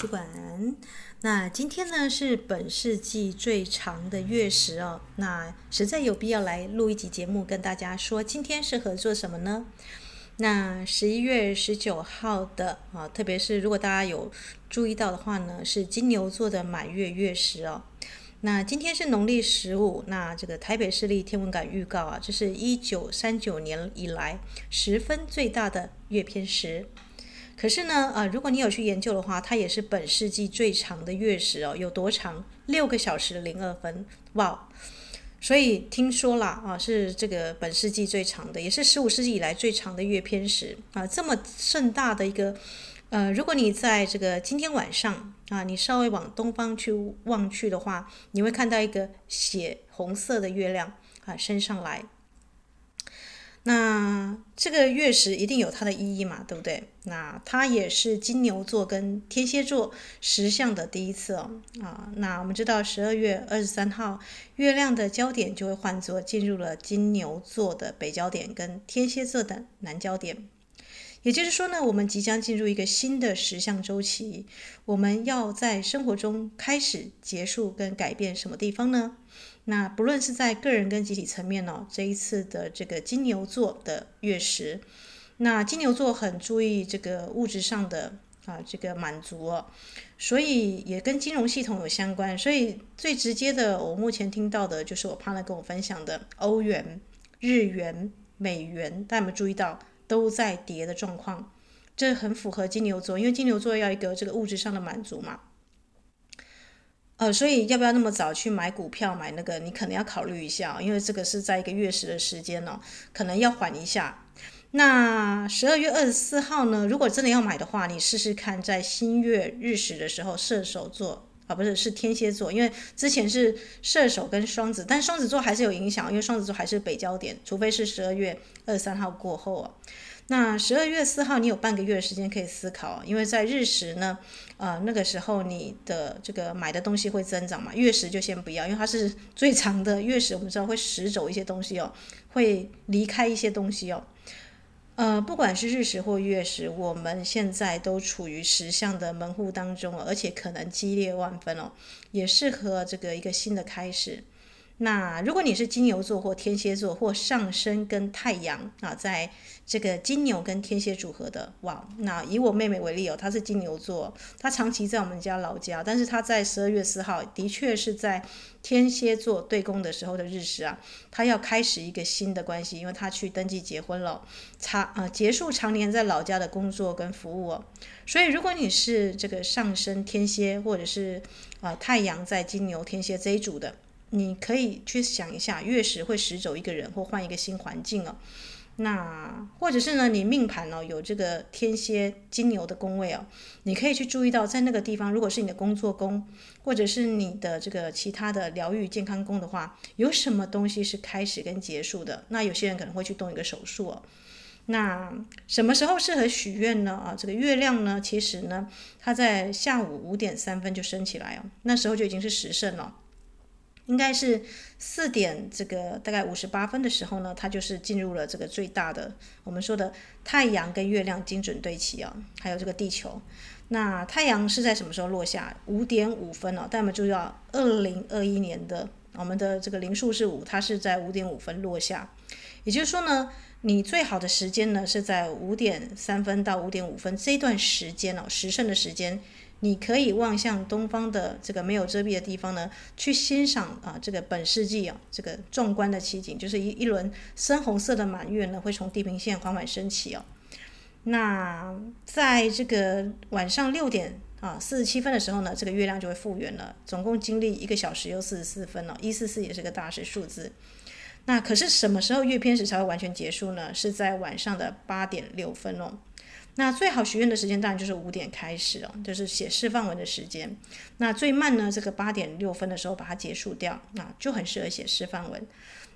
书馆。那今天呢是本世纪最长的月食哦，那实在有必要来录一集节目跟大家说，今天适合做什么呢？那十一月十九号的啊，特别是如果大家有注意到的话呢，是金牛座的满月月食哦。那今天是农历十五，那这个台北市立天文馆预告啊，这是一九三九年以来十分最大的月偏食。可是呢，呃，如果你有去研究的话，它也是本世纪最长的月食哦，有多长？六个小时零二分，哇！所以听说啦，啊，是这个本世纪最长的，也是十五世纪以来最长的月偏食啊，这么盛大的一个。呃，如果你在这个今天晚上啊，你稍微往东方去望去的话，你会看到一个血红色的月亮啊升上来。那这个月食一定有它的意义嘛，对不对？那它也是金牛座跟天蝎座食相的第一次哦。啊，那我们知道十二月二十三号，月亮的焦点就会换作进入了金牛座的北焦点跟天蝎座的南焦点。也就是说呢，我们即将进入一个新的实相周期。我们要在生活中开始、结束跟改变什么地方呢？那不论是在个人跟集体层面哦，这一次的这个金牛座的月食，那金牛座很注意这个物质上的啊这个满足哦，所以也跟金融系统有相关。所以最直接的，我目前听到的就是我 partner 跟我分享的欧元、日元、美元，大家有没有注意到？都在跌的状况，这很符合金牛座，因为金牛座要一个这个物质上的满足嘛。呃，所以要不要那么早去买股票买那个？你可能要考虑一下，因为这个是在一个月食的时间哦，可能要缓一下。那十二月二十四号呢？如果真的要买的话，你试试看在新月日食的时候，射手座啊，不是是天蝎座，因为之前是射手跟双子，但双子座还是有影响，因为双子座还是北焦点，除非是十二月二三号过后啊。那十二月四号，你有半个月的时间可以思考，因为在日食呢，呃，那个时候你的这个买的东西会增长嘛。月食就先不要，因为它是最长的月食，我们知道会蚀走一些东西哦，会离开一些东西哦。呃，不管是日食或月食，我们现在都处于十相的门户当中，而且可能激烈万分哦，也适合这个一个新的开始。那如果你是金牛座或天蝎座或上升跟太阳啊，在这个金牛跟天蝎组合的，哇，那以我妹妹为例哦，她是金牛座，她长期在我们家老家，但是她在十二月四号的确是在天蝎座对宫的时候的日食啊，她要开始一个新的关系，因为她去登记结婚了，长呃结束常年在老家的工作跟服务哦，所以如果你是这个上升天蝎或者是啊太阳在金牛天蝎这一组的。你可以去想一下，月食会驶走一个人或换一个新环境哦。那或者是呢，你命盘哦有这个天蝎金牛的宫位哦，你可以去注意到在那个地方，如果是你的工作宫，或者是你的这个其他的疗愈健康宫的话，有什么东西是开始跟结束的？那有些人可能会去动一个手术哦。那什么时候适合许愿呢？啊，这个月亮呢，其实呢，它在下午五点三分就升起来哦，那时候就已经是时辰了。应该是四点这个大概五十八分的时候呢，它就是进入了这个最大的我们说的太阳跟月亮精准对齐啊，还有这个地球。那太阳是在什么时候落下？五点五分哦，但我们注意到二零二一年的我们的这个零数是五，它是在五点五分落下。也就是说呢，你最好的时间呢是在五点三分到五点五分这段时间哦，时辰的时间。你可以望向东方的这个没有遮蔽的地方呢，去欣赏啊这个本世纪啊这个壮观的奇景，就是一一轮深红色的满月呢会从地平线缓缓升起哦。那在这个晚上六点啊四十七分的时候呢，这个月亮就会复圆了，总共经历一个小时又四十四分了，一四四也是个大写数字。那可是什么时候月偏食才会完全结束呢？是在晚上的八点六分哦。那最好许愿的时间当然就是五点开始哦，就是写释放文的时间。那最慢呢，这个八点六分的时候把它结束掉，那就很适合写释放文。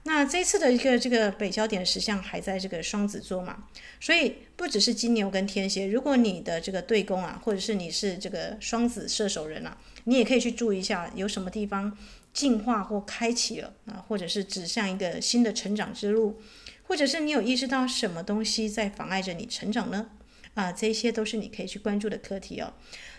那这次的一个这个北焦点实相还在这个双子座嘛，所以不只是金牛跟天蝎，如果你的这个对宫啊，或者是你是这个双子射手人啊，你也可以去注意一下有什么地方进化或开启了啊，或者是指向一个新的成长之路，或者是你有意识到什么东西在妨碍着你成长呢？啊，这些都是你可以去关注的课题哦。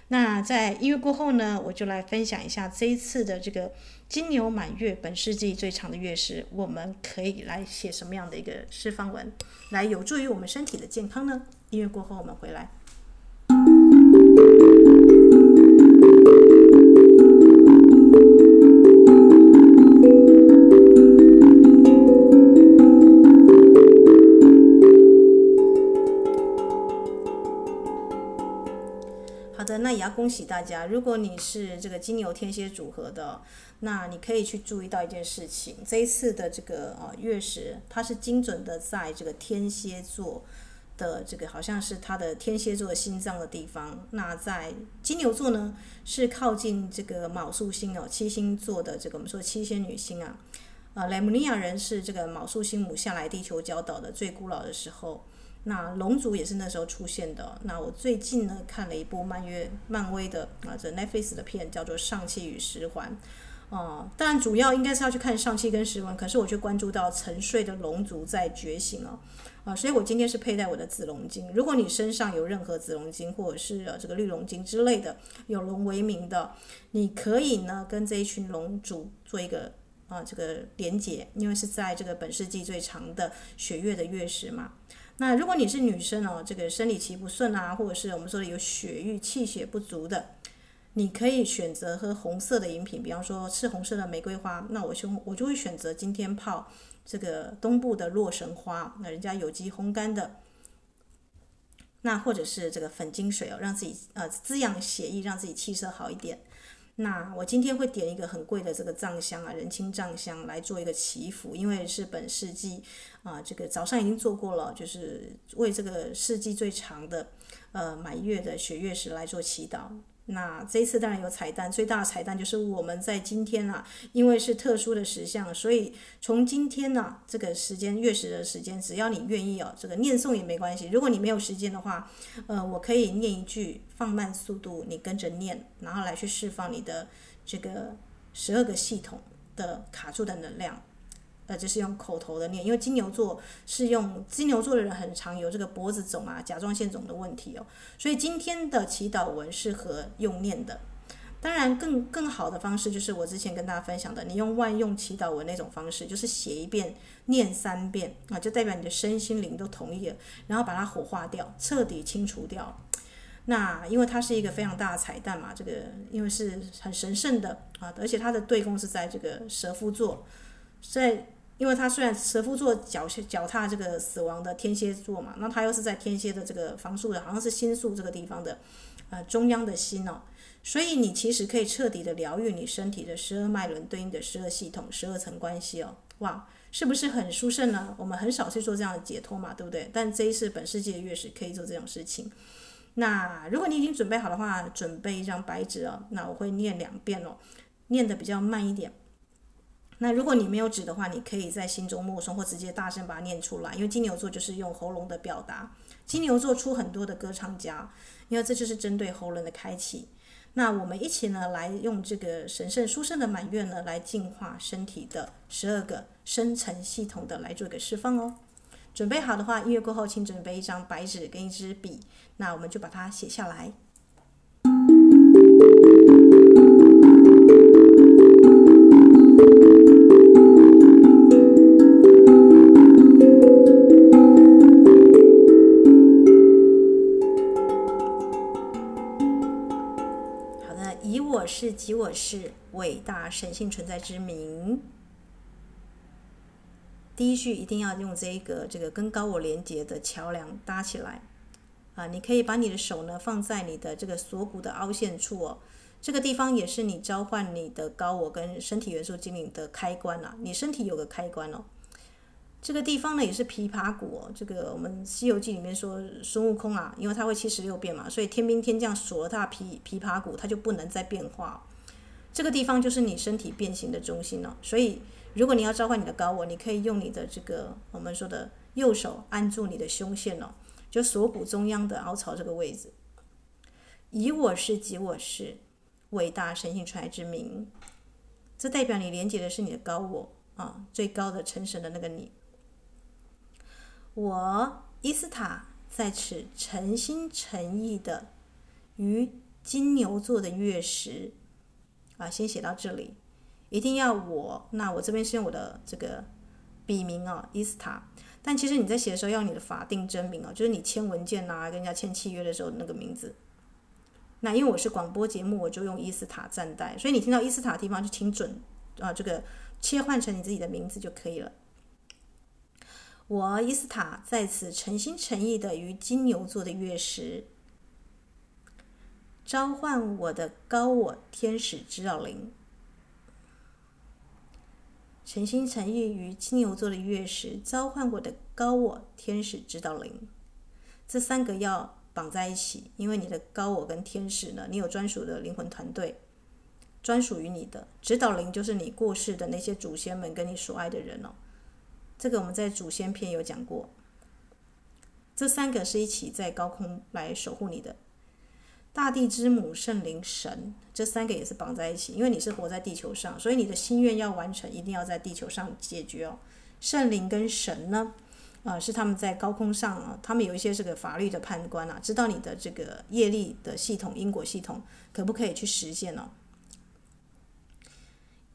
那在音乐过后呢，我就来分享一下这一次的这个金牛满月本世纪最长的月食，我们可以来写什么样的一个释放文，来有助于我们身体的健康呢？音乐过后我们回来。恭喜大家，如果你是这个金牛天蝎组合的，那你可以去注意到一件事情，这一次的这个啊月食，它是精准的在这个天蝎座的这个好像是它的天蝎座心脏的地方。那在金牛座呢，是靠近这个卯宿星哦，七星座的这个我们说七仙女星啊，啊雷姆尼亚人是这个卯宿星母下来地球教导的最古老的时候。那龙族也是那时候出现的。那我最近呢看了一部漫月漫威的啊，这 Netflix 的片叫做《上气与十环》哦，当然主要应该是要去看上气跟十环，可是我却关注到沉睡的龙族在觉醒哦啊，所以我今天是佩戴我的紫龙晶。如果你身上有任何紫龙晶或者是这个绿龙晶之类的有龙为名的，你可以呢跟这一群龙族做一个啊这个连结，因为是在这个本世纪最长的血月的月食嘛。那如果你是女生哦，这个生理期不顺啊，或者是我们说的有血瘀、气血不足的，你可以选择喝红色的饮品，比方说赤红色的玫瑰花。那我就我就会选择今天泡这个东部的洛神花，那人家有机烘干的。那或者是这个粉晶水哦，让自己呃滋养血液，让自己气色好一点。那我今天会点一个很贵的这个藏香啊，人青藏香来做一个祈福，因为是本世纪啊，这个早上已经做过了，就是为这个世纪最长的呃满月的血月食来做祈祷。那这一次当然有彩蛋，最大的彩蛋就是我们在今天啊，因为是特殊的时相，所以从今天呢、这个时间月食的时间，只要你愿意哦，这个念诵也没关系。如果你没有时间的话，呃，我可以念一句，放慢速度，你跟着念，然后来去释放你的这个十二个系统的卡住的能量。呃，就是用口头的念，因为金牛座是用金牛座的人很常有这个脖子肿啊、甲状腺肿的问题哦，所以今天的祈祷文适合用念的。当然更，更更好的方式就是我之前跟大家分享的，你用万用祈祷文那种方式，就是写一遍、念三遍啊，就代表你的身心灵都同意了，然后把它火化掉，彻底清除掉。那因为它是一个非常大的彩蛋嘛，这个因为是很神圣的啊，而且它的对宫是在这个蛇夫座，在。因为他虽然蛇夫座脚脚踏这个死亡的天蝎座嘛，那他又是在天蝎的这个房宿的，好像是心宿这个地方的，呃中央的心哦，所以你其实可以彻底的疗愈你身体的十二脉轮对应的十二系统、十二层关系哦，哇，是不是很殊胜呢？我们很少去做这样的解脱嘛，对不对？但这一次本世纪的月食可以做这种事情。那如果你已经准备好的话，准备一张白纸哦，那我会念两遍哦，念得比较慢一点。那如果你没有纸的话，你可以在心中默诵或直接大声把它念出来，因为金牛座就是用喉咙的表达。金牛座出很多的歌唱家，因为这就是针对喉咙的开启。那我们一起呢，来用这个神圣殊胜的满月呢，来净化身体的十二个深层系统的来做一个释放哦。准备好的话，音乐过后请准备一张白纸跟一支笔，那我们就把它写下来。是即我是伟大神性存在之名。第一句一定要用这一个这个跟高我连接的桥梁搭起来啊！你可以把你的手呢放在你的这个锁骨的凹陷处哦，这个地方也是你召唤你的高我跟身体元素精灵的开关啊！你身体有个开关哦。这个地方呢也是琵琶骨，这个我们《西游记》里面说孙悟空啊，因为他会七十六变嘛，所以天兵天将锁了他琵琵琶骨，他就不能再变化。这个地方就是你身体变形的中心了。所以如果你要召唤你的高我，你可以用你的这个我们说的右手按住你的胸腺哦，就锁骨中央的凹槽这个位置。以我是即我是，伟大神性存在之名，这代表你连接的是你的高我啊，最高的成神的那个你。我伊斯塔在此诚心诚意的于金牛座的月食，啊，先写到这里，一定要我，那我这边是用我的这个笔名哦，伊斯塔。但其实你在写的时候要你的法定真名哦，就是你签文件啊，跟人家签契约的时候那个名字。那因为我是广播节目，我就用伊斯塔暂代，所以你听到伊斯塔的地方就听准啊，这个切换成你自己的名字就可以了。我伊斯塔在此诚心诚意的于金牛座的月食，召唤我的高我天使指导灵。诚心诚意于金牛座的月食，召唤我的高我天使指导灵。这三个要绑在一起，因为你的高我跟天使呢，你有专属的灵魂团队，专属于你的指导灵就是你过世的那些祖先们跟你所爱的人哦。这个我们在祖先篇有讲过。这三个是一起在高空来守护你的，大地之母、圣灵、神，这三个也是绑在一起，因为你是活在地球上，所以你的心愿要完成，一定要在地球上解决哦。圣灵跟神呢？啊、是他们在高空上啊，他们有一些这个法律的判官啊，知道你的这个业力的系统、因果系统可不可以去实现哦，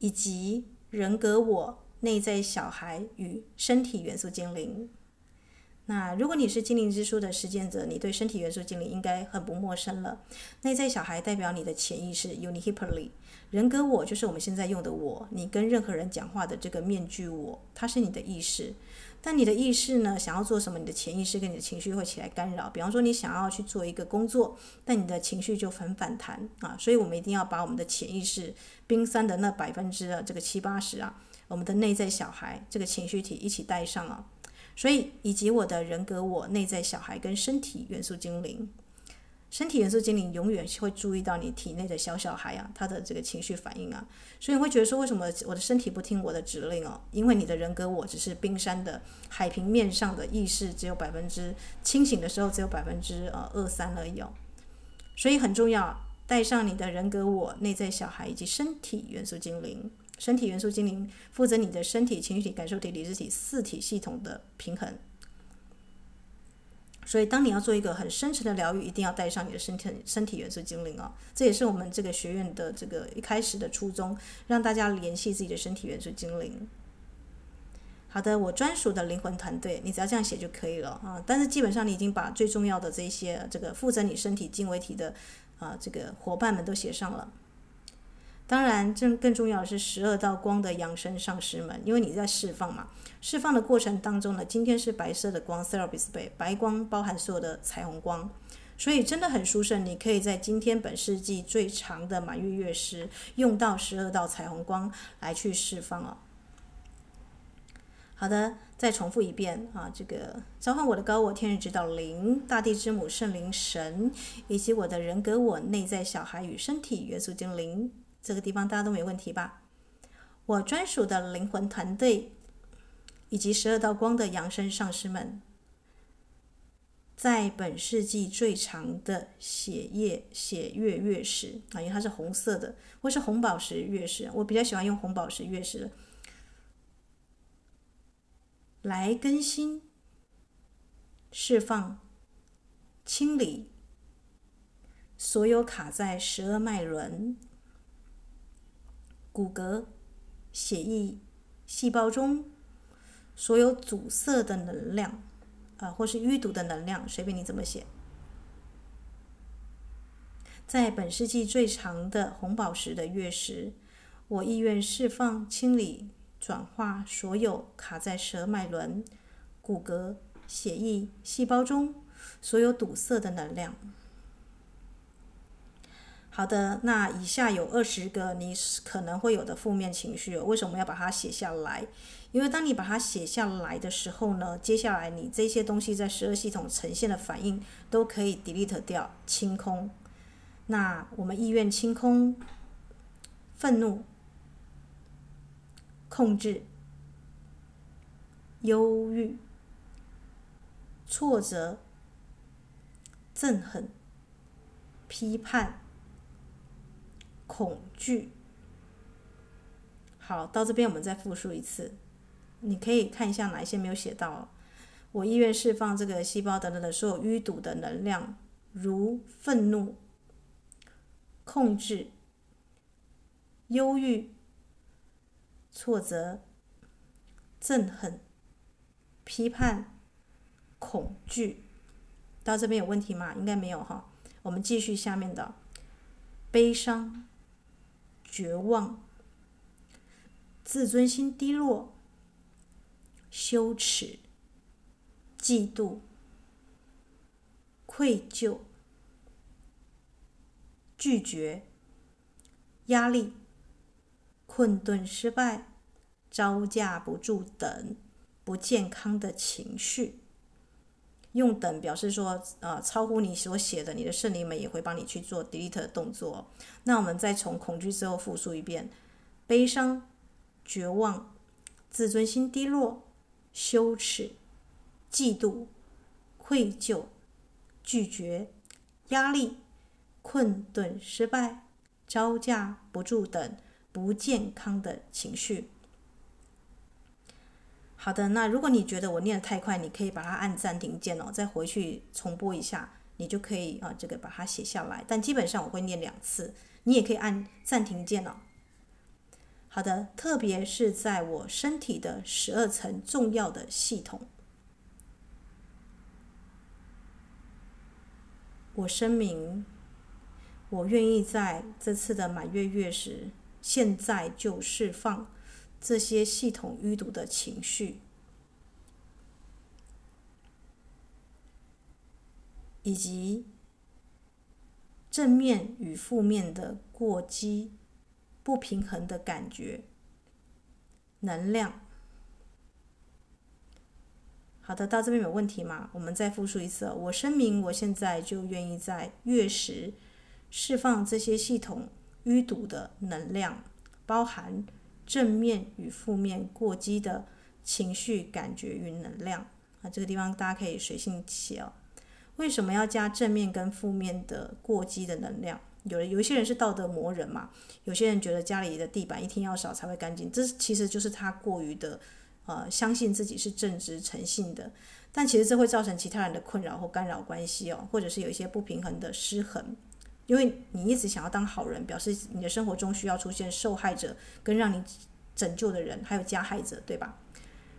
以及人格我、内在小孩与身体元素精灵。那如果你是精灵之书的实践者，你对身体元素精灵应该很不陌生了。内在小孩代表你的潜意识，Unihyperly。人格我就是我们现在用的我，你跟任何人讲话的这个面具我，它是你的意识。但你的意识呢，想要做什么，你的潜意识跟你的情绪会起来干扰。比方说，你想要去做一个工作，但你的情绪就很反弹啊。所以我们一定要把我们的潜意识冰山的那百分之，这个七八十啊，我们的内在小孩这个情绪体一起带上啊。所以，以及我的人格我、内在小孩跟身体元素精灵，身体元素精灵永远会注意到你体内的小小孩啊，他的这个情绪反应啊。所以你会觉得说，为什么我的身体不听我的指令哦？因为你的人格我只是冰山的海平面上的意识，只有百分之清醒的时候只有百分之呃二三而已哦。所以很重要，带上你的人格我、内在小孩以及身体元素精灵。身体元素精灵负责你的身体、情绪体、感受体、理智体四体系统的平衡。所以，当你要做一个很深层的疗愈，一定要带上你的身体、身体元素精灵哦。这也是我们这个学院的这个一开始的初衷，让大家联系自己的身体元素精灵。好的，我专属的灵魂团队，你只要这样写就可以了啊。但是基本上你已经把最重要的这些这个负责你身体经纬体的啊这个伙伴们都写上了。当然，更更重要的是十二道光的养生上师们，因为你在释放嘛。释放的过程当中呢，今天是白色的光，Serapis 白白光包含所有的彩虹光，所以真的很殊胜。你可以在今天本世纪最长的满月月时，用到十二道彩虹光来去释放哦。好的，再重复一遍啊，这个召唤我的高我、天日指导灵、大地之母、圣灵神，以及我的人格我、内在小孩与身体元素精灵。这个地方大家都没问题吧？我专属的灵魂团队以及十二道光的扬升上师们，在本世纪最长的血夜血月月食啊，因为它是红色的，或是红宝石月食，我比较喜欢用红宝石月食来更新、释放、清理所有卡在十二脉轮。骨骼、血液、细胞中所有阻塞的能量，啊、或是淤堵的能量，随便你怎么写。在本世纪最长的红宝石的月食，我意愿释放、清理、转化所有卡在舌脉轮、骨骼、血液、细胞中所有堵塞的能量。好的，那以下有二十个你可能会有的负面情绪，为什么要把它写下来？因为当你把它写下来的时候呢，接下来你这些东西在十二系统呈现的反应都可以 delete 掉、清空。那我们意愿清空愤怒、控制、忧郁、挫折、憎恨、批判。恐惧。好，到这边我们再复述一次，你可以看一下哪一些没有写到。我意愿释放这个细胞等等的所有淤堵的能量，如愤怒、控制、忧郁、挫折、憎恨、批判、恐惧。到这边有问题吗？应该没有哈。我们继续下面的悲伤、绝望、自尊心低落、羞耻、嫉妒、愧疚、拒绝、压力、困顿、失败、招架不住等不健康的情绪。用等表示说，呃，超乎你所写的，你的圣灵们也会帮你去做 delete 的动作。那我们再从恐惧之后复述一遍：悲伤、绝望、自尊心低落、羞耻、嫉妒、愧疚、拒绝、压力、困顿、失败、招架不住等不健康的情绪。好的，那如果你觉得我念得太快，你可以把它按暂停键哦，再回去重播一下，你就可以啊，这个把它写下来。但基本上我会念两次，你也可以按暂停键哦。好的，特别是在我身体的十二层重要的系统，我声明，我愿意在这次的满月月食，现在就释放。这些系统淤堵的情绪，以及正面与负面的过激、不平衡的感觉、能量。好的，到这边有问题吗？我们再复述一次。我声明，我现在就愿意在月食释放这些系统淤堵的能量，包含。正面与负面过激的情绪、感觉与能量啊，这个地方大家可以随性写哦。为什么要加正面跟负面的过激的能量？有的有一些人是道德魔人嘛，有些人觉得家里的地板一天要扫才会干净，这其实就是他过于的呃相信自己是正直诚信的，但其实这会造成其他人的困扰或干扰关系哦，或者是有一些不平衡的失衡。因为你一直想要当好人，表示你的生活中需要出现受害者跟让你拯救的人，还有加害者，对吧？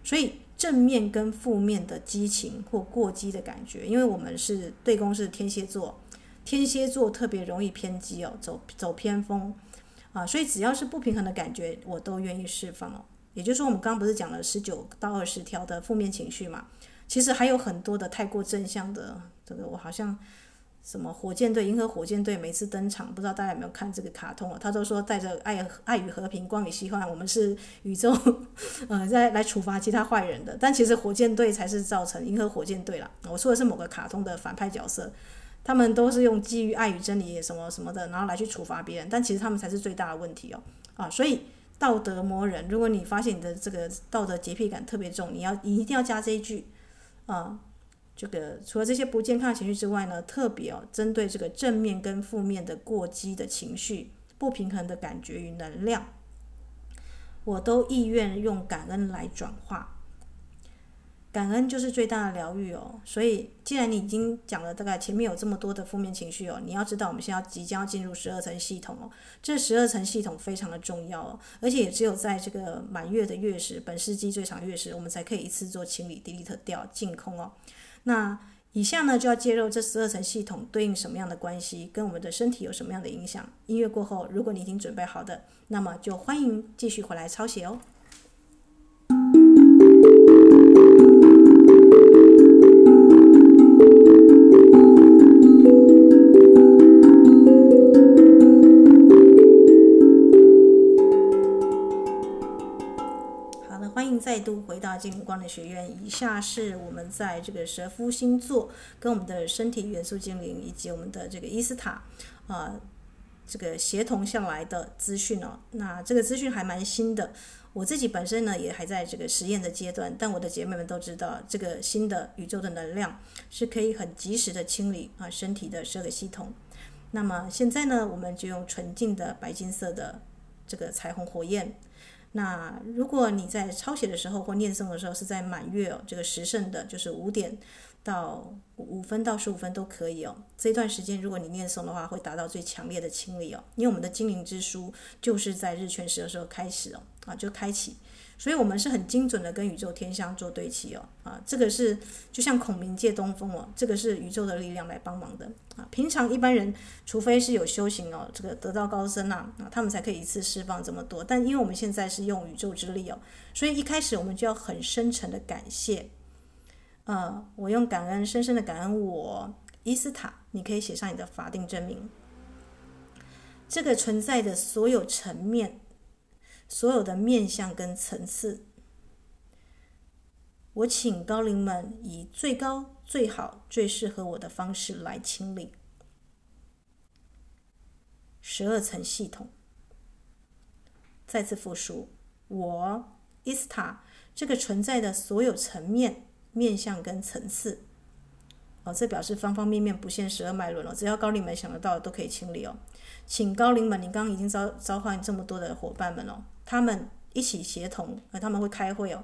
所以正面跟负面的激情或过激的感觉，因为我们是对宫是天蝎座，天蝎座特别容易偏激哦，走走偏锋啊，所以只要是不平衡的感觉，我都愿意释放哦。也就是说，我们刚刚不是讲了十九到二十条的负面情绪嘛？其实还有很多的太过正向的，这个我好像。什么火箭队？银河火箭队每次登场，不知道大家有没有看这个卡通啊？他都说带着爱、爱与和平、光与希望，我们是宇宙，呃，在来处罚其他坏人的。但其实火箭队才是造成银河火箭队啦。我说的是某个卡通的反派角色，他们都是用基于爱与真理什么什么的，然后来去处罚别人。但其实他们才是最大的问题哦。啊，所以道德魔人，如果你发现你的这个道德洁癖感特别重，你要你一定要加这一句，啊。这个除了这些不健康的情绪之外呢，特别哦，针对这个正面跟负面的过激的情绪、不平衡的感觉与能量，我都意愿用感恩来转化。感恩就是最大的疗愈哦。所以，既然你已经讲了大概前面有这么多的负面情绪哦，你要知道我们现在即将要进入十二层系统哦。这十二层系统非常的重要哦，而且也只有在这个满月的月食，本世纪最长月食，我们才可以一次做清理、delete 掉、净空哦。那以下呢，就要介入这十二层系统对应什么样的关系，跟我们的身体有什么样的影响。音乐过后，如果你已经准备好的，那么就欢迎继续回来抄写哦。度回到净土光的学院，以下是我们在这个蛇夫星座跟我们的身体元素精灵以及我们的这个伊斯塔啊、这个协同下来的资讯哦。那这个资讯还蛮新的，我自己本身呢也还在这个实验的阶段，但我的姐妹们都知道，这个新的宇宙的能量是可以很及时的清理啊身体的十二个系统。那么现在呢，我们就用纯净的白金色的这个彩虹火焰。那如果你在抄写的时候或念诵的时候是在满月哦，这个时辰的，就是五点到五分到十五分都可以哦。这段时间如果你念诵的话，会达到最强烈的清理哦。因为我们的精灵之书就是在日全食的时候开始哦，啊，就开启。所以，我们是很精准的跟宇宙天象做对齐哦，啊，这个是就像孔明借东风哦，这个是宇宙的力量来帮忙的啊。平常一般人，除非是有修行哦，这个得道高僧呐，啊，他们才可以一次释放这么多。但因为我们现在是用宇宙之力哦，所以一开始我们就要很深沉的感谢。呃，我用感恩，深深的感恩我伊斯塔，你可以写上你的法定真名。这个存在的所有层面。所有的面向跟层次，我请高龄们以最高、最好、最适合我的方式来清理十二层系统。再次复述，我伊斯塔这个存在的所有层面、面向跟层次。哦，这表示方方面面不限十二脉轮了，只要高龄们想得到的都可以清理哦。请高龄们，你刚刚已经召召唤这么多的伙伴们哦。他们一起协同，呃，他们会开会哦，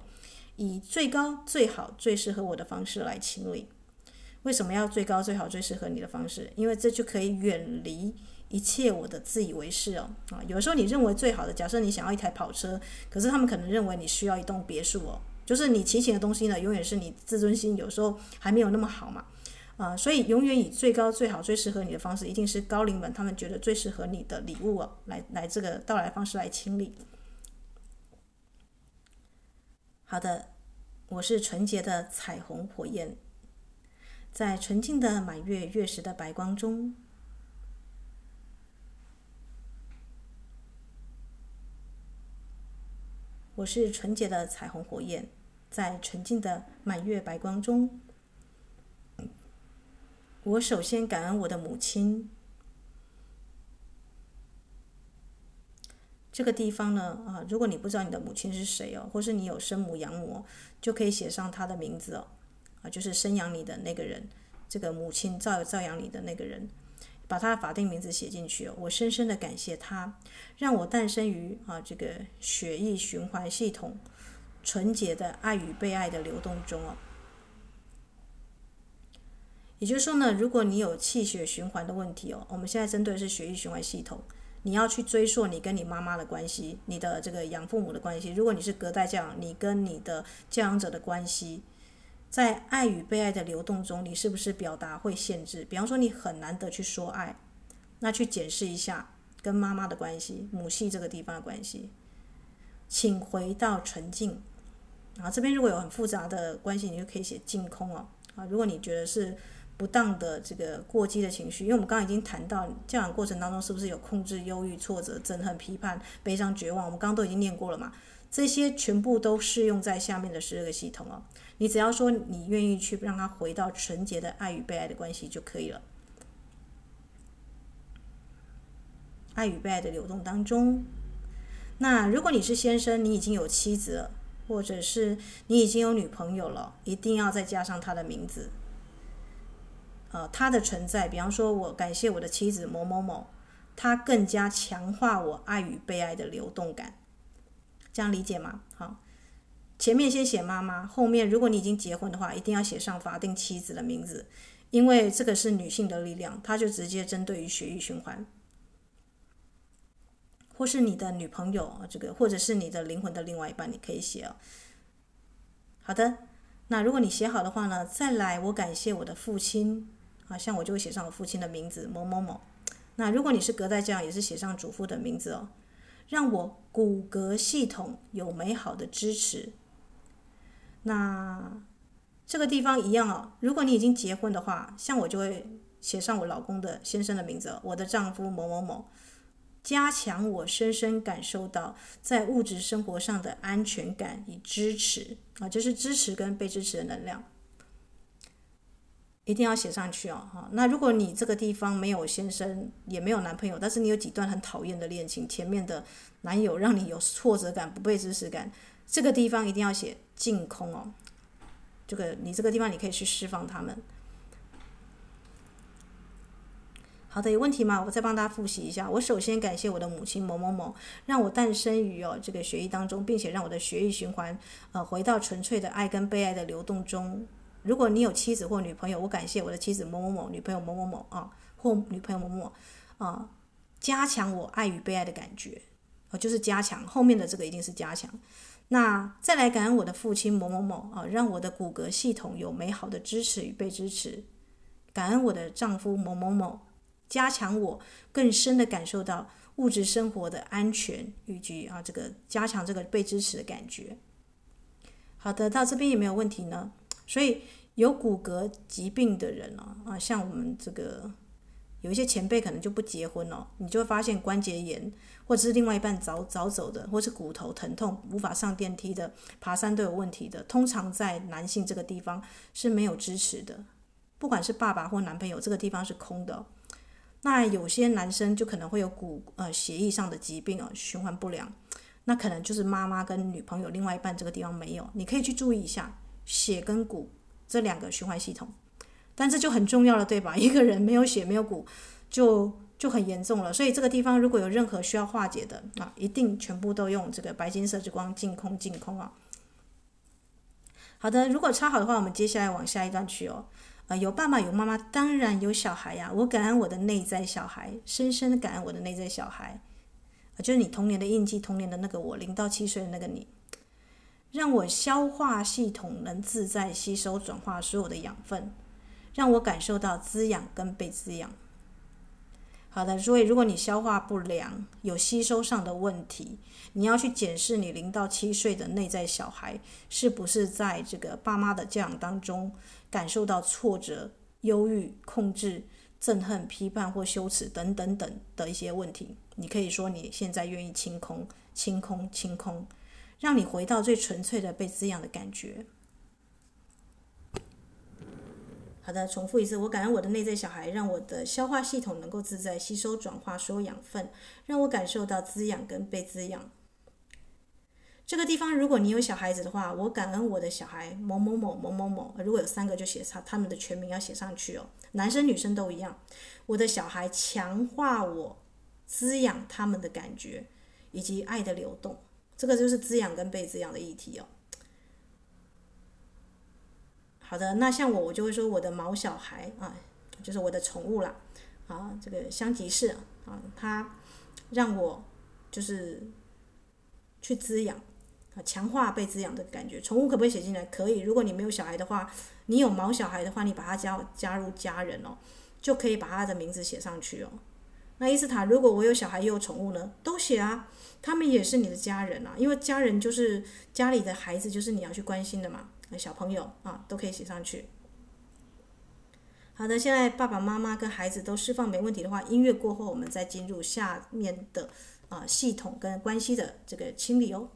以最高、最好、最适合我的方式来清理。为什么要最高、最好、最适合你的方式？因为这就可以远离一切我的自以为是哦。啊，有时候你认为最好的，假设你想要一台跑车，可是他们可能认为你需要一栋别墅哦。就是你祈请的东西呢，永远是你自尊心有时候还没有那么好嘛。啊，所以永远以最高、最好、最适合你的方式，一定是高灵们他们觉得最适合你的礼物哦，来来这个到来方式来清理。好的，我是纯洁的彩虹火焰，在纯净的满月月食的白光中，我是纯洁的彩虹火焰，在纯净的满月白光中，我首先感恩我的母亲。这个地方呢，啊，如果你不知道你的母亲是谁哦，或是你有生母养母，就可以写上她的名字哦，啊，就是生养你的那个人，这个母亲照照养你的那个人，把他的法定名字写进去哦。我深深的感谢他，让我诞生于啊这个血液循环系统纯洁的爱与被爱的流动中哦。也就是说呢，如果你有气血循环的问题哦，我们现在针对的是血液循环系统。你要去追溯你跟你妈妈的关系，你的这个养父母的关系。如果你是隔代教养，你跟你的教养者的关系，在爱与被爱的流动中，你是不是表达会限制？比方说，你很难得去说爱，那去检视一下跟妈妈的关系，母系这个地方的关系，请回到纯净。然后这边如果有很复杂的关系，你就可以写净空哦。啊，如果你觉得是。不当的这个过激的情绪，因为我们刚刚已经谈到教养过程当中是不是有控制、忧郁、挫折、憎恨、批判、悲伤、绝望？我们刚刚都已经念过了嘛，这些全部都适用在下面的十二个系统哦。你只要说你愿意去让他回到纯洁的爱与被爱的关系就可以了。爱与被爱的流动当中，那如果你是先生，你已经有妻子了，或者是你已经有女朋友了，一定要再加上他的名字。呃，他的存在，比方说，我感谢我的妻子某某某，他更加强化我爱与被爱的流动感，这样理解吗？好，前面先写妈妈，后面如果你已经结婚的话，一定要写上法定妻子的名字，因为这个是女性的力量，它就直接针对于血液循环，或是你的女朋友，这个或者是你的灵魂的另外一半，你可以写哦。好的，那如果你写好的话呢，再来，我感谢我的父亲。啊，像我就会写上我父亲的名字某某某。那如果你是隔代这样，也是写上祖父的名字哦，让我骨骼系统有美好的支持。那这个地方一样哦，如果你已经结婚的话，像我就会写上我老公的先生的名字，我的丈夫某某某，加强我深深感受到在物质生活上的安全感与支持啊，就是支持跟被支持的能量。一定要写上去哦，哈。那如果你这个地方没有先生，也没有男朋友，但是你有几段很讨厌的恋情，前面的男友让你有挫折感、不被支持感，这个地方一定要写净空哦。这个你这个地方你可以去释放他们。好的，有问题吗？我再帮大家复习一下。我首先感谢我的母亲某某某，让我诞生于哦这个血液当中，并且让我的血液循环呃回到纯粹的爱跟被爱的流动中。如果你有妻子或女朋友，我感谢我的妻子某某某，女朋友某某某啊，或女朋友某某某啊，加强我爱与被爱的感觉，呃，就是加强后面的这个一定是加强。那再来感恩我的父亲某某某啊，让我的骨骼系统有美好的支持与被支持。感恩我的丈夫某某某。加强我更深的感受到物质生活的安全，以及啊这个加强这个被支持的感觉。好的，到这边有没有问题呢？所以有骨骼疾病的人啊，啊像我们这个有一些前辈可能就不结婚了，你就会发现关节炎，或者是另外一半早早走的，或是骨头疼痛无法上电梯的，爬山都有问题的，通常在男性这个地方是没有支持的，不管是爸爸或男朋友，这个地方是空的。那有些男生就可能会有骨呃血液上的疾病哦，循环不良，那可能就是妈妈跟女朋友另外一半这个地方没有，你可以去注意一下血跟骨这两个循环系统，但这就很重要了，对吧？一个人没有血没有骨就就很严重了，所以这个地方如果有任何需要化解的啊，一定全部都用这个白金色之光净空净空啊。好的，如果超好的话，我们接下来往下一段去哦。啊，有爸爸有妈妈，当然有小孩呀、我感恩我的内在小孩，深深的感恩我的内在小孩，啊，就是你童年的印记，童年的那个我，零到七岁的那个你，让我消化系统能自在吸收转化所有的养分，让我感受到滋养跟被滋养。好的，所以如果你消化不良，有吸收上的问题，你要去检视你零到七岁的内在小孩是不是在这个爸妈的教养当中感受到挫折、忧郁、控制、憎恨、批判或羞耻等等等的一些问题。你可以说你现在愿意清空、清空、清空，让你回到最纯粹的被滋养的感觉。好的，重复一次，我感恩我的内在小孩，让我的消化系统能够自在吸收转化所有养分，让我感受到滋养跟被滋养。这个地方，如果你有小孩子的话，我感恩我的小孩某某某某某某。如果有三个，就写上他们的全名要写上去哦，男生女生都一样。我的小孩强化我滋养他们的感觉以及爱的流动，这个就是滋养跟被滋养的议题哦。好的，那像我，我就会说我的毛小孩啊，就是我的宠物啦，啊，这个香吉士啊，它让我就是去滋养啊，强化被滋养的感觉。宠物可不可以写进来？可以。如果你没有小孩的话，你有毛小孩的话，你把它加加入家人哦，就可以把它的名字写上去哦。那伊斯塔，如果我有小孩又有宠物呢，都写啊，他们也是你的家人啊，因为家人就是家里的孩子，就是你要去关心的嘛。小朋友啊，都可以写上去。好的，现在爸爸妈妈跟孩子都释放没问题的话，音乐过后，我们再进入下面的啊系统跟关系的这个清理哦。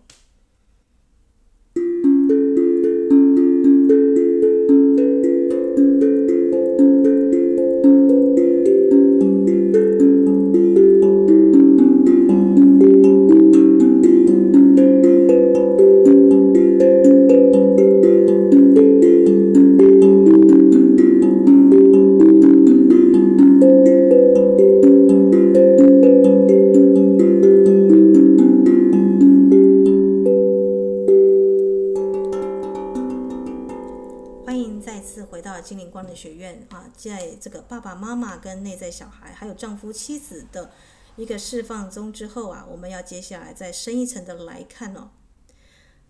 这个爸爸妈妈跟内在小孩，还有丈夫妻子的一个释放中之后啊，我们要接下来再深一层的来看哦。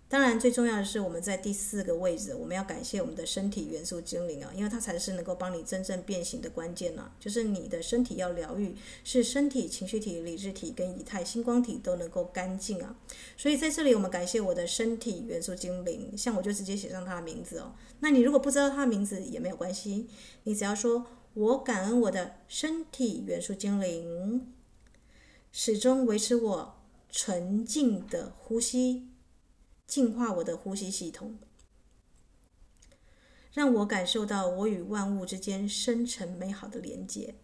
当然，最重要的是我们在第四个位置，我们要感谢我们的身体元素精灵啊，因为它才是能够帮你真正变形的关键呢、就是你的身体要疗愈，是身体、情绪体、理智体跟以太星光体都能够干净啊。所以在这里，我们感谢我的身体元素精灵，像我就直接写上他的名字哦。那你如果不知道他的名字也没有关系，你只要说我感恩我的身体元素精灵，始终维持我纯净的呼吸。净化我的呼吸系统，让我感受到我与万物之间深沉美好的连接。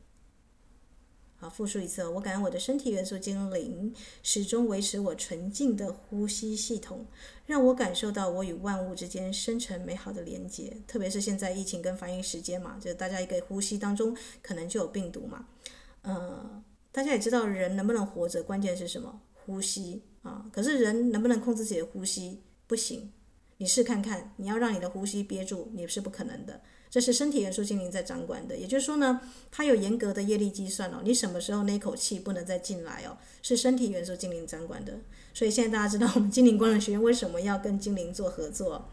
好，复述一次，我感恩我的身体元素精灵，始终维持我纯净的呼吸系统，让我感受到我与万物之间深沉美好的连接。特别是现在疫情跟防疫时间嘛，就是大家一个呼吸当中可能就有病毒嘛。呃，大家也知道人能不能活着，关键是什么？呼吸啊。可是人能不能控制自己的呼吸？不行。你试看看，你要让你的呼吸憋住，你是不可能的。这是身体元素精灵在掌管的，也就是说呢，它有严格的业力计算哦。你什么时候那口气不能再进来哦？是身体元素精灵掌管的。所以现在大家知道我们精灵光能学院为什么要跟精灵做合作。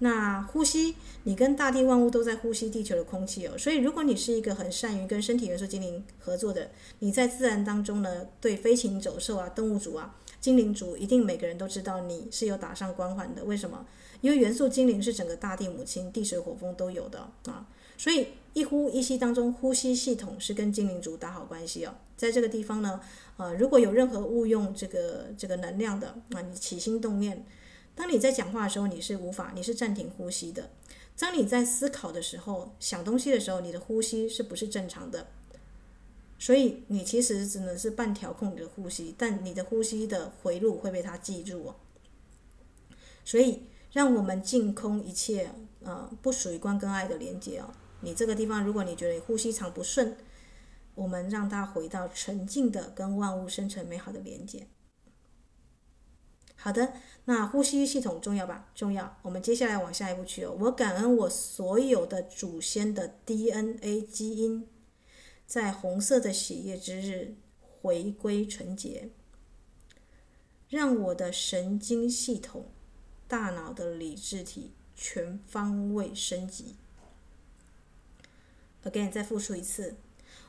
那呼吸，你跟大地万物都在呼吸地球的空气哦。所以如果你是一个很善于跟身体元素精灵合作的，你在自然当中呢，对飞禽走兽啊、动物族啊、精灵族，一定每个人都知道你是有打上光环的。为什么？因为元素精灵是整个大地母亲，地水火风都有的啊。所以一呼一吸当中，呼吸系统是跟精灵族打好关系哦。在这个地方呢，呃，如果有任何误用这个这个能量的啊，你起心动念。当你在讲话的时候，你是无法，你是暂停呼吸的。当你在思考的时候，想东西的时候，你的呼吸是不是正常的？所以你其实只能是半调控你的呼吸，但你的呼吸的回路会被它记住哦。所以，让我们净空一切，呃，不属于光跟爱的连接哦。你这个地方，如果你觉得你呼吸长不顺，我们让它回到纯净的跟万物生成美好的连接。好的，那呼吸系统重要吧？重要。我们接下来往下一步去哦。我感恩我所有的祖先的 DNA 基因，在红色的喜悦之日回归纯洁，让我的神经系统、大脑的理智体全方位升级。Again，再复述一次。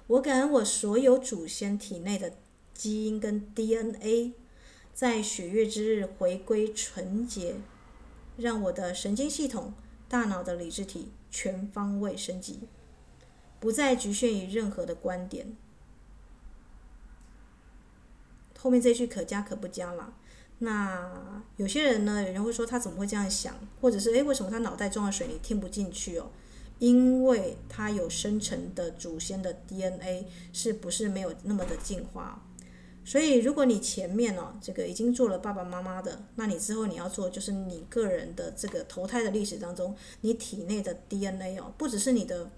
我感恩我所有祖先体内的基因跟 DNA。在血月之日回归纯洁，让我的神经系统、大脑的理智体全方位升级，不再局限于任何的观点。后面这句可加可不加了。那有些人呢，有人会说他怎么会这样想，或者是诶，为什么他脑袋装了水泥听不进去哦？因为他有生成的祖先的 DNA，是不是没有那么的进化？所以，如果你前面哦，这个已经做了爸爸妈妈的，那你之后你要做，就是你个人的这个投胎的历史当中，你体内的 DNA 哦，不只是你的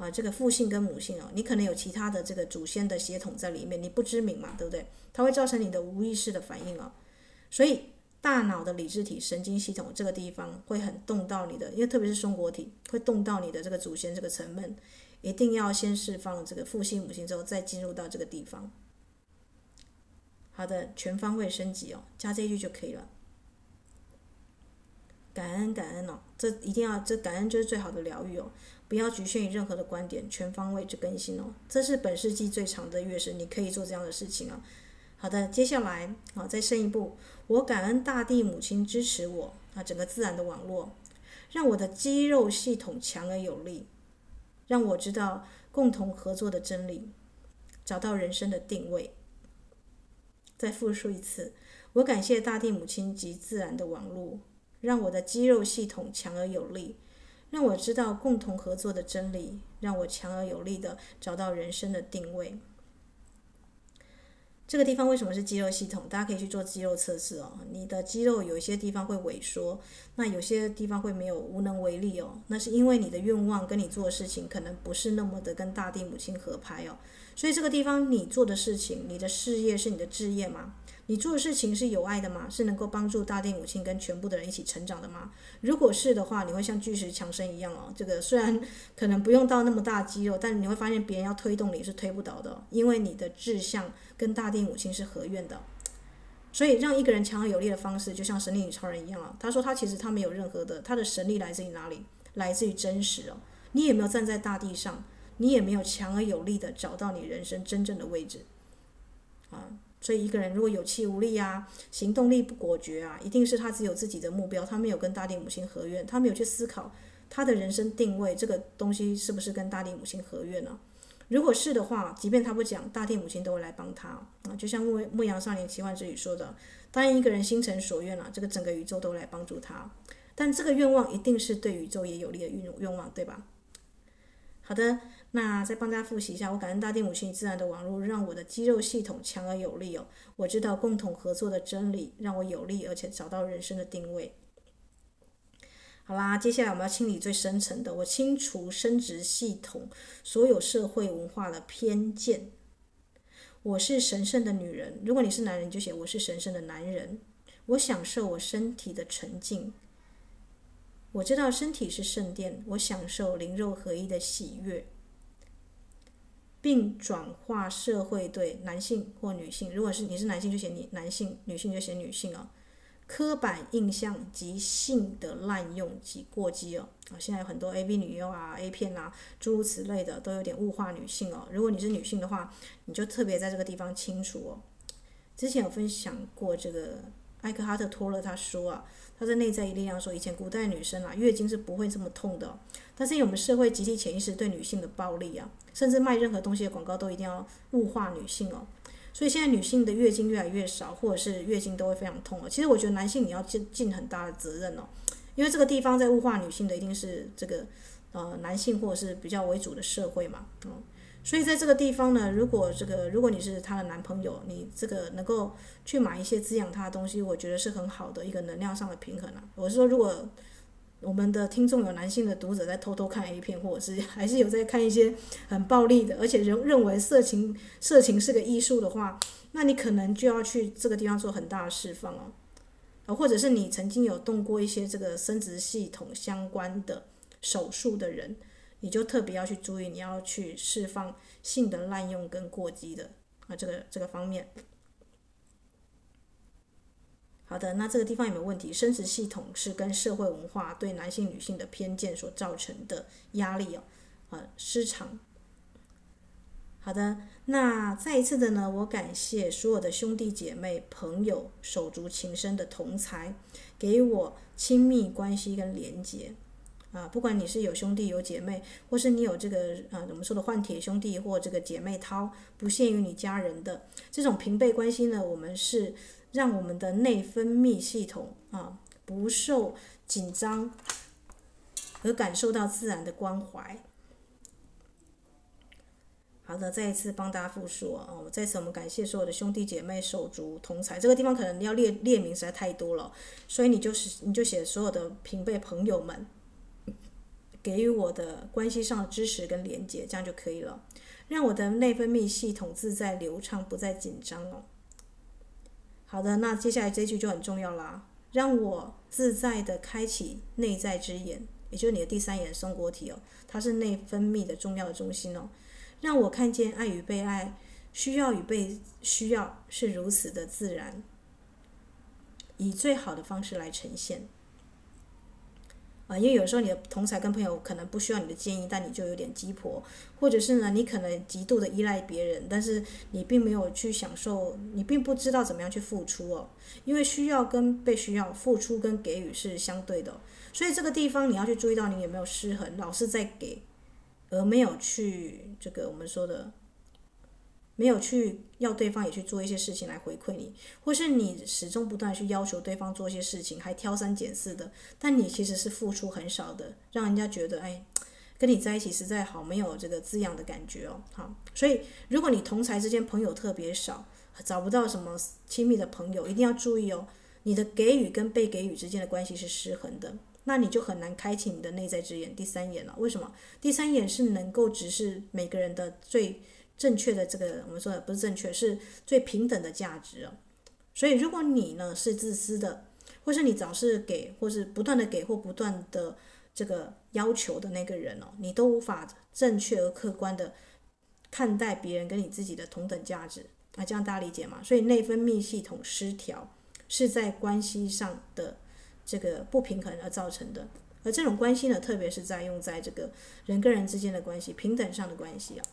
啊、这个父性跟母性哦，你可能有其他的这个祖先的血统在里面，你不知名嘛，对不对？它会造成你的无意识的反应哦。所以，大脑的理智体、神经系统这个地方会很动到你的，因为特别是松果体会动到你的这个祖先这个层面，一定要先释放这个父性、母性之后，再进入到这个地方。好的，全方位升级哦，加这一句就可以了。感恩感恩哦，这一定要，这感恩就是最好的疗愈哦，不要局限于任何的观点，全方位去更新哦。这是本世纪最长的月食，你可以做这样的事情啊。好的，接下来啊，再深一步，我感恩大地母亲支持我啊，整个自然的网络，让我的肌肉系统强而有力，让我知道共同合作的真理，找到人生的定位。再复述一次，我感谢大地母亲及自然的网络，让我的肌肉系统强而有力，让我知道共同合作的真理，让我强而有力的找到人生的定位。这个地方为什么是肌肉系统？大家可以去做肌肉测试哦。你的肌肉有一些地方会萎缩，那有些地方会没有无能为力哦。那是因为你的愿望跟你做的事情可能不是那么的跟大地母亲合拍哦。所以这个地方你做的事情，你的事业是你的志业吗？你做的事情是有爱的吗？是能够帮助大地母亲跟全部的人一起成长的吗？如果是的话，你会像巨石强森一样哦。这个虽然 可能不用到那么大肌肉，但你会发现别人要推动你是推不倒的，因为你的志向跟大地母亲是合愿的。所以让一个人强而有力的方式，就像神力女超人一样啊。他说他其实他没有任何的，他的神力来自于哪里？来自于真实哦。你也没有站在大地上？你也没有强而有力的找到你人生真正的位置，啊，所以一个人如果有气无力啊，行动力不果决啊，一定是他只有自己的目标，他没有跟大地母亲合愿，他没有去思考他的人生定位这个东西是不是跟大地母亲合愿呢？如果是的话，即便他不讲，大地母亲都会来帮他啊。就像牧牧羊少年奇幻之旅说的，当一个人心诚所愿了，这个整个宇宙都来帮助他，但这个愿望一定是对宇宙也有利的愿愿望，对吧？好的。那再帮大家复习一下，我感恩大地母亲自然的网络，让我的肌肉系统强而有力哦。我知道共同合作的真理，让我有力，而且找到人生的定位。好啦，接下来我们要清理最深层的，我清除生殖系统所有社会文化的偏见我是神圣的女人。如果你是男人，你就写我是神圣的男人。我享受我身体的沉静。我知道身体是圣殿，我享受灵肉合一的喜悦，并转化社会对男性或女性，如果是你是男性就写你男性，女性就写女性哦。刻板印象及性的滥用及过激哦啊，现在有很多 AV 女优啊、A 片啊，诸如此类的，都有点物化女性哦。如果你是女性的话，你就特别在这个地方清楚哦。之前有分享过这个艾克哈特托勒他说啊。他在内在力量说，以前古代女生啊，月经是不会这么痛的，但是因为我们社会集体潜意识对女性的暴力啊，甚至卖任何东西的广告都一定要物化女性哦，所以现在女性的月经越来越少，或者是月经都会非常痛哦。其实我觉得男性你要尽尽很大的责任哦，因为这个地方在物化女性的一定是这个呃男性或者是比较为主的社会嘛，嗯。所以在这个地方呢，如果这个如果你是她的男朋友，你这个能够去买一些滋养她的东西，我觉得是很好的一个能量上的平衡啊。我是说，如果我们的听众有男性的读者在偷偷看 A 片，或者是 还是有在看一些很暴力的，而且认认为色情色情是个艺术的话，那你可能就要去这个地方做很大的释放哦。啊，或者是你曾经有动过一些这个生殖系统相关的手术的人。你就特别要去注意，你要去释放性的滥用跟过激的啊，这个这个方面。好的，那这个地方有没有问题？生殖系统是跟社会文化对男性女性的偏见所造成的压力哦，啊，失常。好的，那再一次的呢，我感谢所有的兄弟姐妹、朋友、手足情深的同才，给我亲密关系跟连结。啊，不管你是有兄弟有姐妹，或是你有这个啊，我们说的换铁兄弟或这个姐妹淘，不限于你家人的这种平辈关系呢，我们是让我们的内分泌系统啊不受紧张，而感受到自然的关怀。好的，再一次帮大家复述啊，我再次我们感谢所有的兄弟姐妹、手足同财，这个地方可能要列列名实在太多了，所以你就是你就写所有的平辈朋友们。给予我的关系上的支持跟连接，这样就可以了，让我的内分泌系统自在流畅，不再紧张哦。好的，那接下来这句就很重要啦，让我自在的开启内在之眼，也就是你的第三眼松果体哦，它是内分泌的重要的中心哦，让我看见爱与被爱，需要与被需要是如此的自然，以最好的方式来呈现。啊，因为有时候你的同侪跟朋友可能不需要你的建议，但你就有点鸡婆，或者是呢，你可能极度的依赖别人，但是你并没有去享受，你并不知道怎么样去付出哦。因为需要跟被需要，付出跟给予是相对的，所以这个地方你要去注意到你有没有失衡，老是在给，而没有去这个我们说的。没有去要对方也去做一些事情来回馈你，或是你始终不断去要求对方做一些事情，还挑三拣四的，但你其实是付出很少的，让人家觉得哎，跟你在一起实在好没有这个滋养的感觉哦。好，所以如果你同侪之间朋友特别少，找不到什么亲密的朋友，一定要注意哦，你的给予跟被给予之间的关系是失衡的，那你就很难开启你的内在之眼，第三眼了。为什么？第三眼是能够直视每个人的最。正确的这个，我们说的不是正确，是最平等的价值哦。所以，如果你呢是自私的，或是你总是给，或是不断的给，或不断的这个要求的那个人哦，你都无法正确而客观的看待别人跟你自己的同等价值啊，这样大家理解吗？所以内分泌系统失调是在关系上的这个不平衡而造成的，而这种关系呢，特别是在用在这个人跟人之间的关系，平等上的关系啊。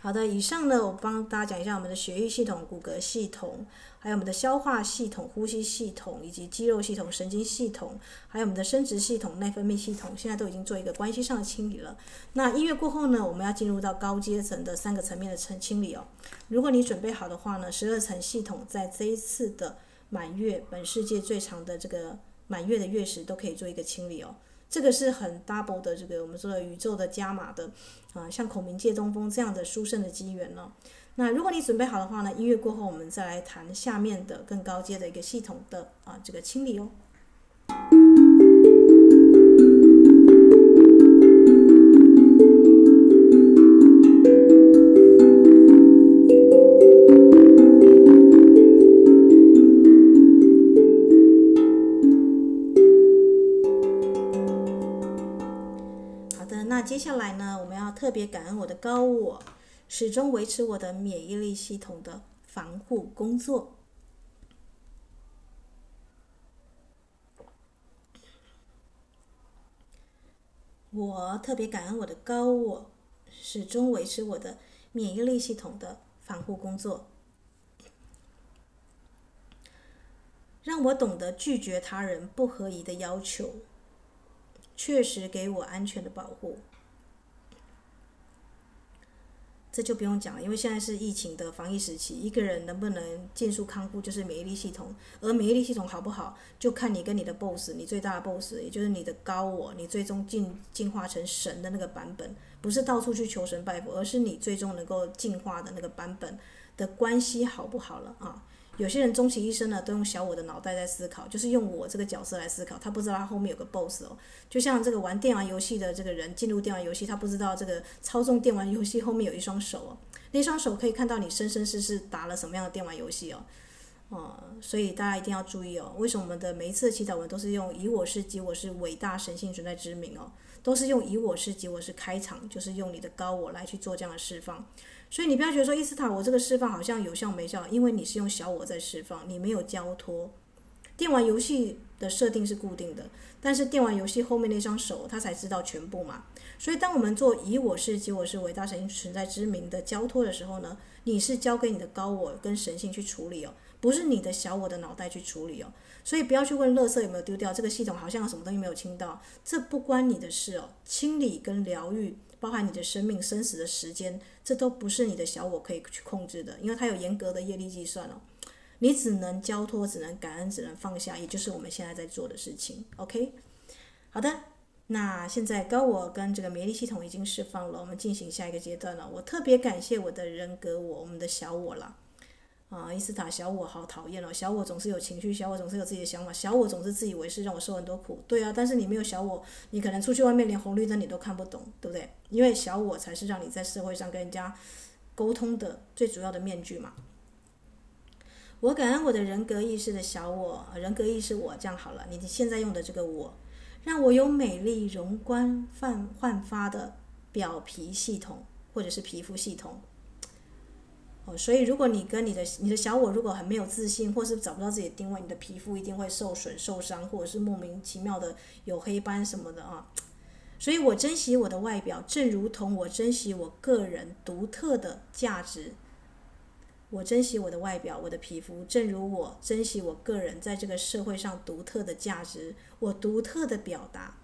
好的，以上呢，我帮大家讲一下我们的血液系统、骨骼系统，还有我们的消化系统、呼吸系统，以及肌肉系统、神经系统，还有我们的生殖系统、内分泌系统，现在都已经做一个关系上的清理了。那音乐过后呢，我们要进入到高阶层的三个层面的清清理哦。如果你准备好的话呢，十二层系统在这一次的满月，本世界最长的这个满月的月食都可以做一个清理哦。这个是很 double 的，这个我们说的宇宙的加码的，啊、像孔明借东风这样的殊胜的机缘呢。那如果你准备好的话呢，音乐过后我们再来谈下面的更高阶的一个系统的啊这个清理哦。接下来呢，我们要特别感恩我的高我，始终维持我的免疫力系统的防护工作。我特别感恩我的高我，始终维持我的免疫力系统的防护工作，让我懂得拒绝他人不合宜的要求，确实给我安全的保护。这就不用讲了，因为现在是疫情的防疫时期，一个人能不能尽速康复，就是免疫力系统。而免疫力系统好不好，就看你跟你的 boss，你最大的 boss，也就是你的高我，你最终进进化成神的那个版本，不是到处去求神拜佛，而是你最终能够进化的那个版本的关系好不好了啊？有些人终其一生呢，都用小我的脑袋在思考，就是用我这个角色来思考，他不知道他后面有个 boss 哦。就像这个玩电玩游戏的这个人进入电玩游戏，他不知道这个操纵电玩游戏后面有一双手哦，那双手可以看到你生生世世打了什么样的电玩游戏哦。哦、嗯，所以大家一定要注意哦。为什么我们的每一次的祈祷文都是用以我是及我是伟大神性存在之名哦，都是用以我是及我是开场，就是用你的高我来去做这样的释放。所以你不要觉得说伊斯塔，我这个释放好像有效没效，因为你是用小我在释放，你没有交托。电玩游戏的设定是固定的，但是电玩游戏后面那双手，他才知道全部嘛。所以当我们做以我是及我是伟大神存在之名的交托的时候呢，你是交给你的高我跟神性去处理哦，不是你的小我的脑袋去处理哦。所以不要去问垃圾有没有丢掉，这个系统好像什么东西没有清到，这不关你的事哦。清理跟疗愈。包含你的生命生死的时间，这都不是你的小我可以去控制的，因为它有严格的业力计算哦。你只能交托，只能感恩，只能放下，也就是我们现在在做的事情。OK，好的，那现在高我跟这个免疫力系统已经释放了，我们进行下一个阶段了。我特别感谢我的人格我，我们的小我了。啊，伊斯塔小我好讨厌哦！小我总是有情绪，小我总是有自己的想法，小我总是自以为是，让我受很多苦。对啊，但是你没有小我，你可能出去外面连红绿灯你都看不懂，对不对？因为小我才是让你在社会上跟人家沟通的最主要的面具嘛。我感恩我的人格意识的小我，人格意识我这样好了，你现在用的这个我，让我有美丽、容光焕焕发的表皮系统，或者是皮肤系统。所以，如果你跟你的你的小我如果很没有自信，或是找不到自己的定位，你的皮肤一定会受损、受伤，或者是莫名其妙的有黑斑什么的啊。所以我珍惜我的外表，正如同我珍惜我个人独特的价值。我珍惜我的外表，我的皮肤，正如我珍惜我个人在这个社会上独特的价值，我独特的表达。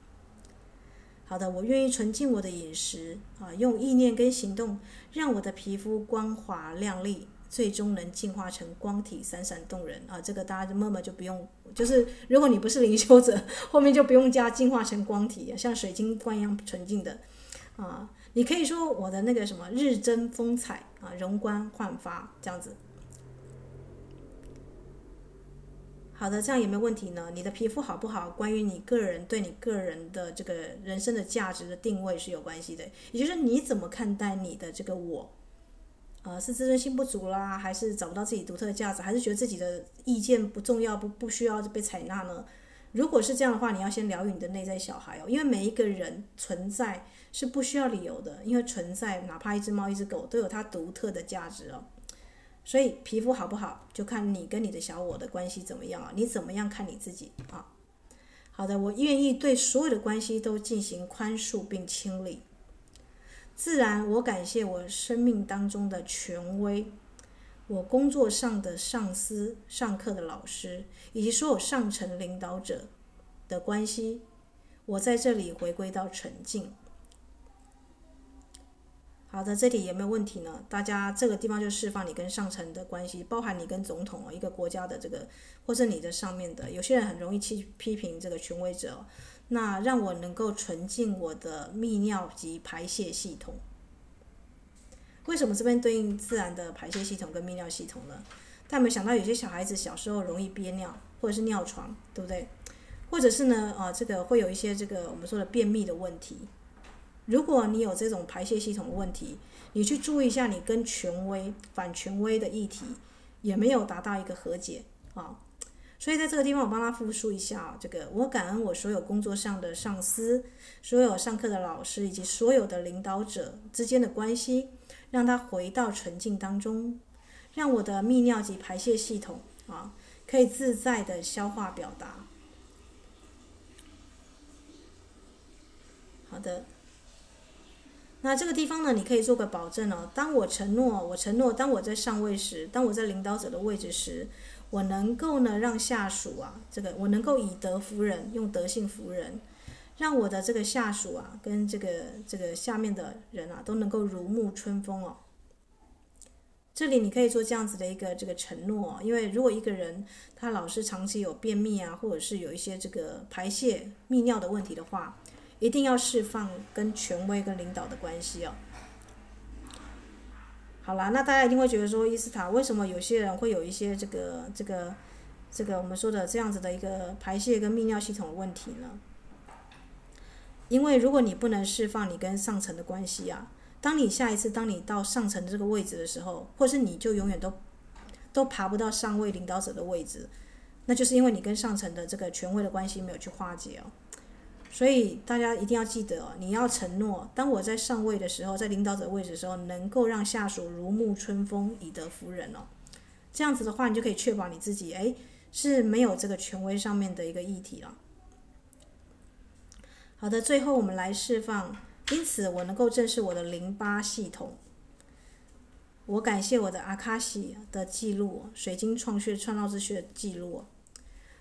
好的，我愿意纯净我的饮食啊，用意念跟行动，让我的皮肤光滑亮丽，最终能进化成光体，闪闪动人啊！这个大家就默默就不用，就是如果你不是灵修者，后面就不用加进化成光体，像水晶光一样纯净的啊。你可以说我的那个什么日臻风采啊，容光焕发这样子。好的，这样有没有问题呢？你的皮肤好不好，关于你个人对你个人的这个人生的价值的定位是有关系的。也就是你怎么看待你的这个我，呃，是自尊心不足啦，还是找不到自己独特的价值，还是觉得自己的意见不重要，不不需要被采纳呢？如果是这样的话，你要先疗愈你的内在小孩哦，因为每一个人存在是不需要理由的，因为存在哪怕一只猫、一只狗都有它独特的价值哦。所以皮肤好不好，就看你跟你的小我的关系怎么样啊？你怎么样看你自己啊？好的，我愿意对所有的关系都进行宽恕并清理。自然，我感谢我生命当中的权威，我工作上的上司、上课的老师，以及所有上层领导者的关系。我在这里回归到纯净。好的，这里有没有问题呢？大家这个地方就释放你跟上层的关系，包含你跟总统一个国家的这个，或是你的上面的，有些人很容易去批评这个权威者，那让我能够纯净我的泌尿及排泄系统。为什么这边对应自然的排泄系统跟泌尿系统呢？大家有没想到有些小孩子小时候容易憋尿，或者是尿床，对不对？或者是呢，啊，这个会有一些这个我们说的便秘的问题。如果你有这种排泄系统的问题，你去注意一下，你跟权威、反权威的议题也没有达到一个和解啊。所以在这个地方，我帮他复述一下啊，这个我感恩我所有工作上的上司，所有上课的老师以及所有的领导者之间的关系，让他回到纯净当中，让我的泌尿及排泄系统啊可以自在的消化表达。好的，那这个地方呢，你可以做个保证哦。当我承诺，我承诺，当我在上位时，当我在领导者的位置时。我能够呢，让下属啊，这个我能够以德服人，用德性服人，让我的这个下属啊，跟这个这个下面的人啊，都能够如沐春风哦。这里你可以做这样子的一个这个承诺哦，因为如果一个人他老是长期有便秘啊，或者是有一些这个排泄泌尿的问题的话，一定要释放跟权威跟领导的关系哦。好啦，那大家一定会觉得说，伊斯塔为什么有些人会有一些这个、这个、这个我们说的这样子的一个排泄跟泌尿系统的问题呢？因为如果你不能释放你跟上层的关系啊，当你下一次当你到上层这个位置的时候，或是你就永远都都爬不到上位领导者的位置，那就是因为你跟上层的这个权威的关系没有去化解哦。所以大家一定要记得哦，你要承诺，当我在上位的时候，在领导者位置的时候，能够让下属如沐春风，以德服人哦。这样子的话，你就可以确保你自己，哎，是没有这个权威上面的一个议题了。好的，最后我们来释放，因此我能够正视我的淋巴系统。我感谢我的阿卡西的记录，水晶创穴创造之穴的记录。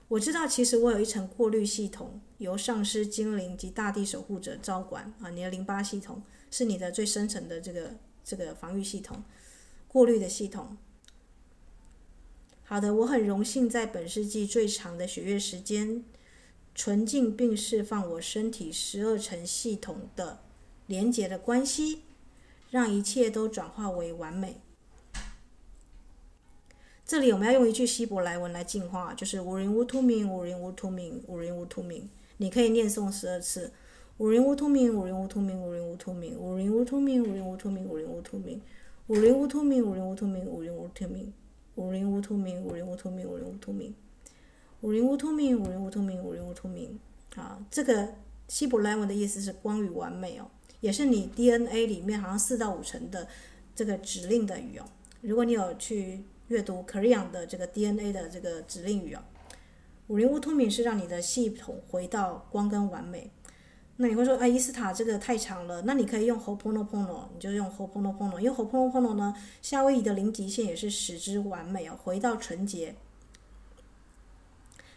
我知道，其实我有一层过滤系统，由上师、精灵及大地守护者照管啊。你的淋巴系统是你的最深层的这个这个防御系统，过滤的系统。好的，我很荣幸在本世纪最长的血月时间，纯净并释放我身体十二层系统的连结的关系，让一切都转化为完美。这里我们要用一句希伯来文来净化，就是乌林乌图明，乌林乌图明，乌林乌图明。你可以念诵十二次，乌林乌图明，乌林乌图明，乌林乌图明，乌林乌图明，乌林乌图明，乌林乌图明，乌林乌图明，乌林乌图明，乌林乌图明，乌林乌图明，乌林乌图明，乌林乌图明，乌林乌图明，乌林乌图明，乌林乌图明。啊，这个希伯来文的意思是光与完美哦，也是你 DNA 里面好像四到五成的这个指令的语哦。如果你有去。阅读 Karian 的这个 DNA 的这个指令语啊，五零乌突明是让你的系统回到光跟完美。那你会说，哎，伊斯塔这个太长了，那你可以用 Ho Pono Pono，你就用 Ho Pono Pono，因为 Ho'oponopono 呢，夏威夷的零极限也是使之完美哦，回到纯洁。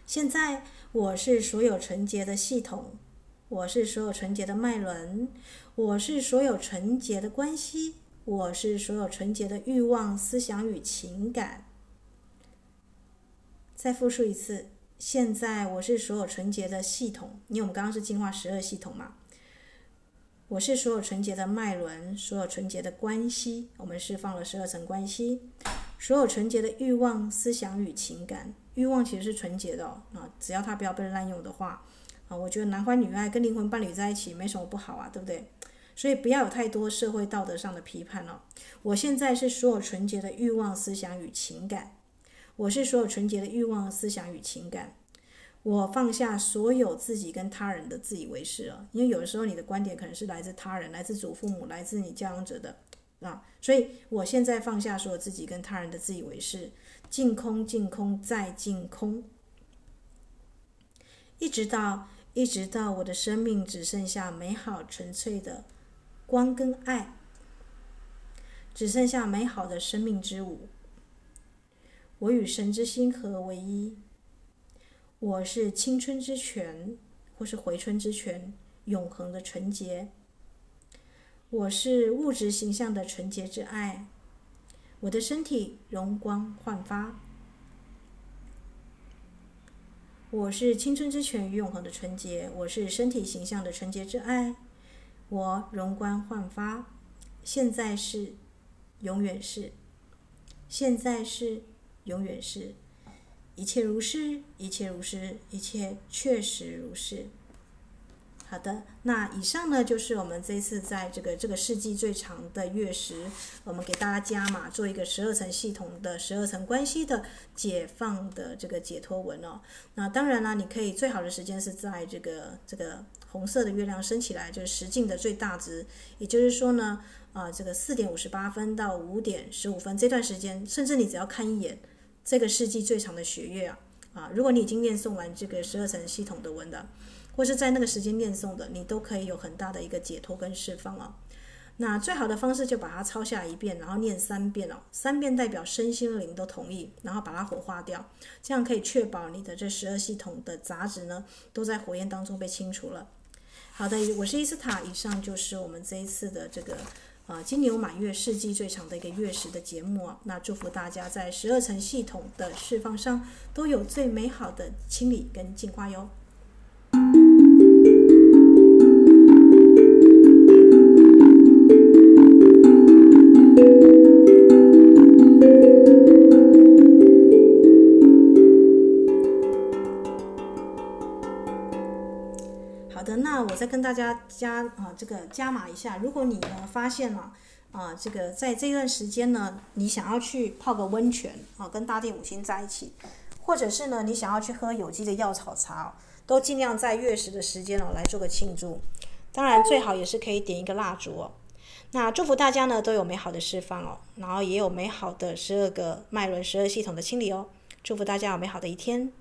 现在我是所有纯洁的系统，我是所有纯洁的脉轮，我是所有纯洁的关系。我是所有纯洁的欲望、思想与情感。再复述一次，现在我是所有纯洁的系统，因为我们刚刚是净化十二系统嘛。我是所有纯洁的脉轮，所有纯洁的关系，我们释放了十二层关系。所有纯洁的欲望、思想与情感，欲望其实是纯洁的哦，啊，只要它不要被滥用的话，啊，我觉得男欢女爱跟灵魂伴侣在一起没什么不好啊，对不对？所以不要有太多社会道德上的批判哦。我现在是所有纯洁的欲望、思想与情感。我是所有纯洁的欲望、思想与情感。我放下所有自己跟他人的自以为是了，因为有的时候你的观点可能是来自他人、来自祖父母、来自你教养者的啊。所以我现在放下所有自己跟他人的自以为是，净空、净空再净空，一直到一直到我的生命只剩下美好纯粹的。光跟爱，只剩下美好的生命之舞。我与神之心合为一。我是青春之泉，或是回春之泉，永恒的纯洁。我是物质形象的纯洁之爱。我的身体容光焕发。我是青春之泉与永恒的纯洁。我是身体形象的纯洁之爱。我容光焕发，现在是，永远是，现在是，永远是，一切如是，一切如是，一切确实如是。好的，那以上呢就是我们这一次在这个这个世纪最长的月食，我们给大家加码做一个十二层系统的十二层关系的解放的这个解脱文哦。那当然啦，你可以最好的时间是在这个这个红色的月亮升起来，就是十进的最大值，也就是说呢，啊，这个四点五十八分到五点十五分这段时间，甚至你只要看一眼这个世纪最长的血月啊，啊，如果你已经念诵完这个十二层系统的文的。或是在那个时间念诵的，你都可以有很大的一个解脱跟释放哦。那最好的方式就把它抄下来一遍，然后念三遍哦。三遍代表身心灵都同意，然后把它火化掉，这样可以确保你的这十二系统的杂质呢都在火焰当中被清除了。好的，我是伊斯塔，以上就是我们这一次的这个呃金牛满月世纪最长的一个月食的节目啊。那祝福大家在十二层系统的释放上都有最美好的清理跟净化哟。再跟大家加啊，这个加码一下。如果你呢发现了啊，这个在这段时间呢，你想要去泡个温泉啊，跟大地母亲在一起，或者是呢，你想要去喝有机的药草茶，都尽量在月食的时间哦来做个庆祝。当然，最好也是可以点一个蜡烛哦。那祝福大家呢都有美好的释放哦，然后也有美好的十二个脉轮、十二系统的清理哦。祝福大家有美好的一天。